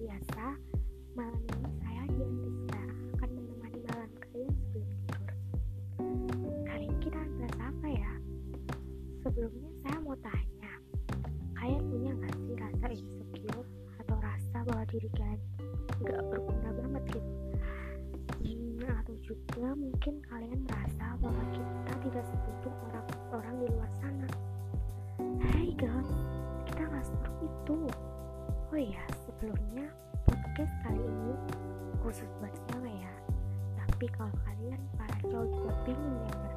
biasa, malam ini saya Diantiska akan menemani malam kalian sebelum tidur. Kali ini kita akan bahas apa ya? Sebelumnya saya mau tanya, kalian punya nggak sih rasa insecure atau rasa bahwa diri kalian kalau kalian para cowok juga bingung denger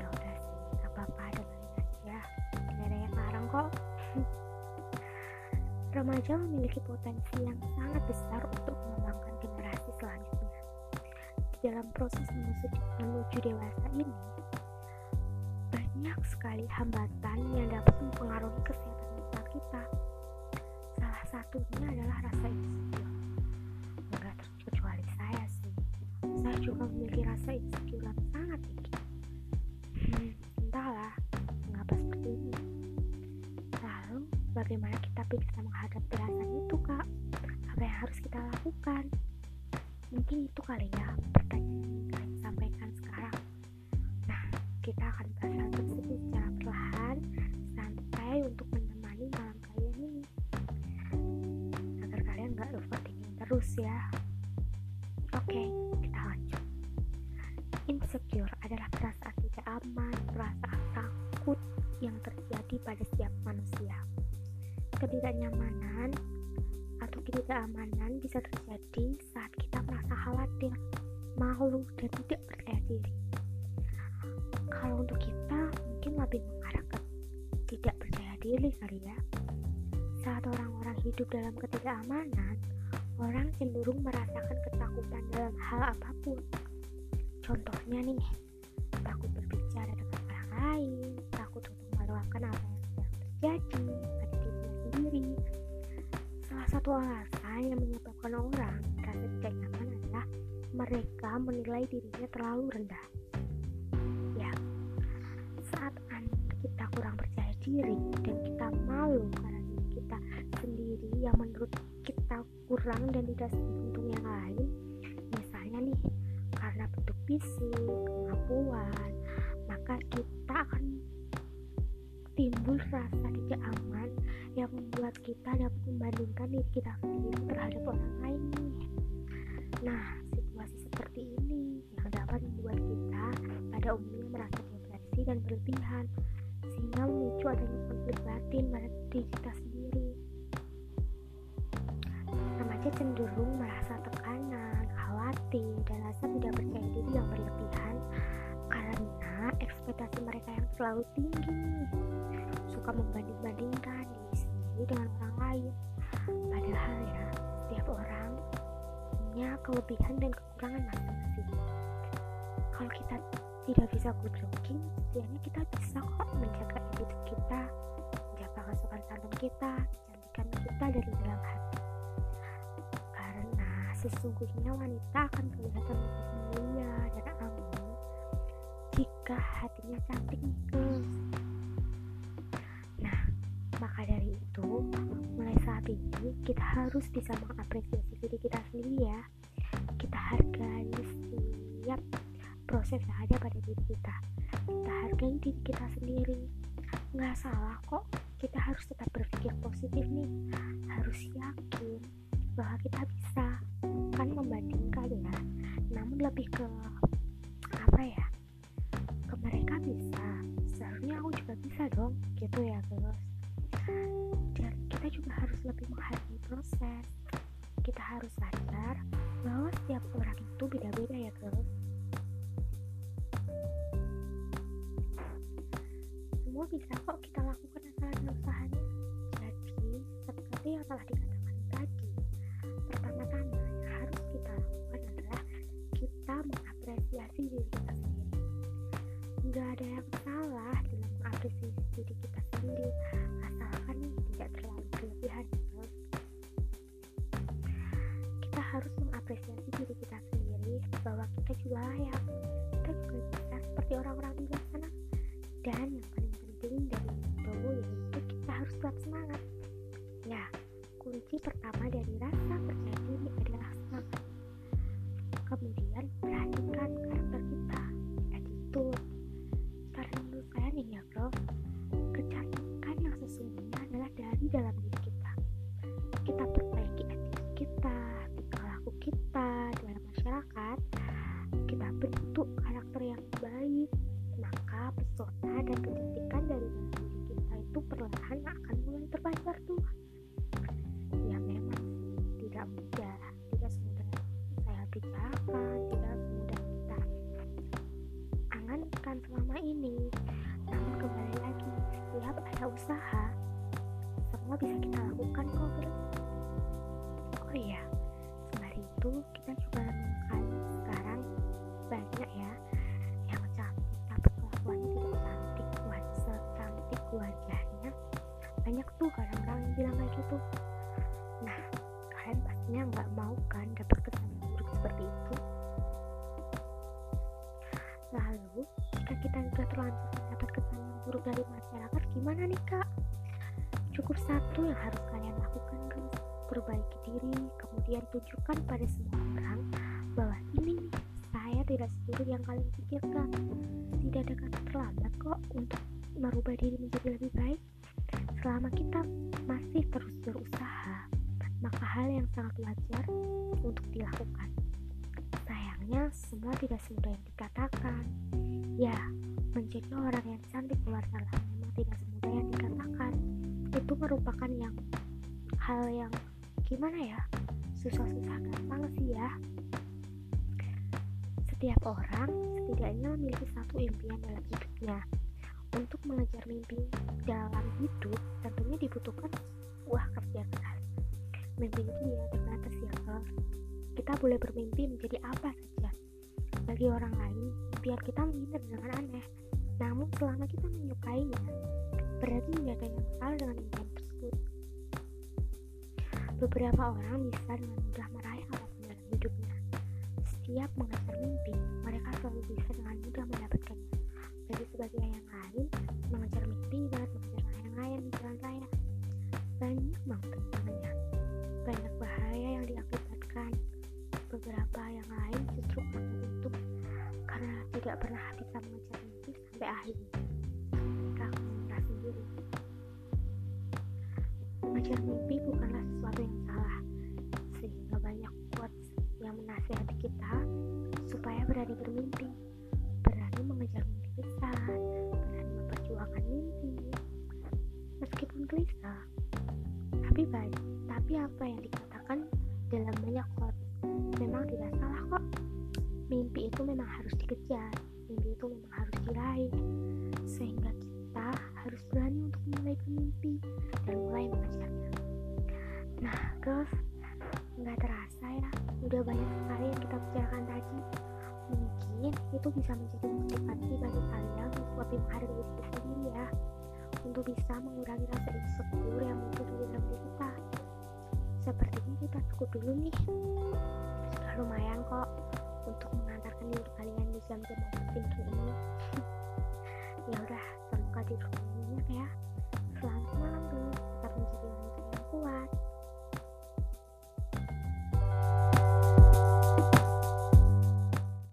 ya udah sih gak apa-apa dengerin aja tidak ada yang larang kok. Remaja memiliki potensi yang sangat besar untuk mengembangkan generasi selanjutnya. Dalam proses menuju, menuju dewasa ini banyak sekali hambatan yang dapat mempengaruhi kesehatan mental kita. Salah satunya adalah rasa insecure juga memiliki rasa insecure yang sangat tinggi. Hmm, entahlah mengapa seperti ini? Lalu bagaimana kita bisa menghadapi perasaan itu kak? Apa yang harus kita lakukan? Mungkin itu kali ya pertanyaan yang ingin sampaikan sekarang. Nah kita akan bahas hal tersebut secara perlahan santai untuk menemani malam kalian ini. Agar kalian gak overthinking terus ya insecure adalah perasaan tidak aman perasaan takut yang terjadi pada setiap manusia ketidaknyamanan atau ketidakamanan bisa terjadi saat kita merasa khawatir, malu, dan tidak percaya diri. Kalau untuk kita mungkin lebih mengarah ke tidak percaya diri kali ya. Saat orang-orang hidup dalam ketidakamanan, orang cenderung merasakan ketakutan dalam hal apa pun. Contohnya nih, takut berbicara dengan orang lain, takut untuk meluapkan apa yang sedang terjadi pada dirinya sendiri. Salah satu alasan yang menyebabkan orang merasa tidak nyaman adalah mereka menilai dirinya terlalu rendah. Ya, saat kita kurang percaya diri dan kita malu karena diri kita sendiri yang menurut kita kurang dan tidak seberuntung yang lain, misalnya nih karena bentuk fisik, kemampuan, maka kita akan timbul rasa tidak aman yang membuat kita dapat membandingkan diri kita sendiri terhadap orang lain Nah, situasi seperti ini yang dapat membuat kita pada umumnya merasa depresi dan berlebihan sehingga memicu adanya konflik batin pada diri kita sendiri. Remaja cenderung merasa tekanan, khawatir, dan rasa tidak percaya diri yang berlebihan. Karena ekspektasi mereka yang terlalu tinggi. Suka membanding-bandingkan diri sendiri dengan orang lain. Padahal ya setiap orang punya kelebihan dan kekurangan masing-masing. Kalau kita tidak bisa good looking setidaknya kita bisa kok menjaga attitude kita. Menjaga kesopan santun kita kecantikan kita dari dalam hati sesungguhnya wanita akan kelihatan lebih mulia dan aman jika hatinya cantik guys nah maka dari itu mulai saat ini kita harus bisa mengapresiasi diri kita sendiri ya. Kita hargai setiap proses yang ada pada diri kita. Kita hargai diri kita sendiri. Nggak salah kok kita harus tetap berpikir positif nih. Harus yakin bahwa kita bisa lebih ke apa ya ke mereka bisa. Seharusnya aku juga bisa dong gitu ya guys dan kita juga harus lebih menghargai proses. Kita harus sadar bahwa setiap orang itu beda-beda ya guys semua bisa kok kita lakukan asal ada usahanya jadi seperti yang telah dikatakan mengapresiasi diri kita sendiri. Nggak ada yang salah dalam mengapresiasi diri kita sendiri asalkan tidak terlalu berlebihan. Kita harus mengapresiasi diri kita sendiri bahwa kita juga layak. Kita juga bisa seperti orang-orang di luar sana. Dan yang paling penting dari itu yaitu kita harus tetap semangat. Ya kunci pertama dari rasa percaya diri adalah ya bro kecantikan yang sesungguhnya adalah dari dalam diri semua bisa kita lakukan kok oh iya sembari itu kita juga menemukan sekarang banyak ya yang cantik tapi kelakuannya tidak cantik wajah cantik wajahnya. Banyak tuh orang-orang yang bilang kayak gitu. Nah kalian pastinya nggak mau kan dapat kesan buruk seperti itu. Lalu jika kita sudah terlanjur mendapat kesan yang buruk dari masyarakat gimana nih kak satu yang harus kalian lakukan guys perbaiki diri kemudian tunjukkan pada semua orang bahwa ini nih saya tidak seburuk yang kalian pikirkan. Tidak ada kata terlambat kok untuk merubah diri menjadi lebih baik. Selama kita masih terus berusaha maka hal yang sangat wajar untuk dilakukan. Sayangnya semua tidak semudah yang dikatakan. Ya menjadi orang yang cantik luar sana memang tidak semudah yang dikatakan itu merupakan yang hal yang gimana ya susah-susah gampang sih ya. Setiap orang setidaknya memiliki satu impian dalam hidupnya. Untuk mengejar mimpi dalam hidup tentunya dibutuhkan sebuah kerja keras. Mimpi itu ya terbatas ya kita boleh bermimpi menjadi apa saja. Bagi orang lain impian kita mungkin terdengar aneh. Namun selama kita menyukainya, berarti ada yang dengan impian tersebut. Beberapa orang bisa dengan mudah meraih apa pun dalam hidupnya. Setiap mengejar mimpi, mereka selalu bisa dengan mudah mendapatkannya. Bagi sebagian yang lain, mengejar mimpi dapat mengejar layang-layang di jalan raya. Banyak banget. Banyak bahaya yang diakibatkan. Beberapa yang lain justru tertutup karena tidak pernah bisa mengejar sampai akhirnya mengejar mimpi bukanlah sesuatu yang salah. Sehingga banyak quotes yang menasihati kita supaya berani bermimpi. Berani mengejar mimpi besar. Berani memperjuangkan mimpi. Meskipun gelisah tapi baik. Tapi apa yang dikatakan dalam banyak quotes memang tidak salah kok. Mimpi itu memang harus dikejar. Mimpi itu memang harus diraih. Sehingga harus berani untuk mulai bermimpi dan mulai mengejarnya nah girls nggak terasa ya udah banyak sekali yang kita bicarakan tadi. Mungkin itu bisa menjadi motivasi bagi kalian untuk lebih menghargai diri sendiri ya. Untuk bisa mengurangi rasa insecure yang muncul di dalam diri kita. Sepertinya kita cukup dulu nih. Sudah lumayan kok untuk mengantarkan diri kalian di jam-jam overthinking ini ya udah suka tidur ya. Selamat malam tetap menjadi wanita yang kuat.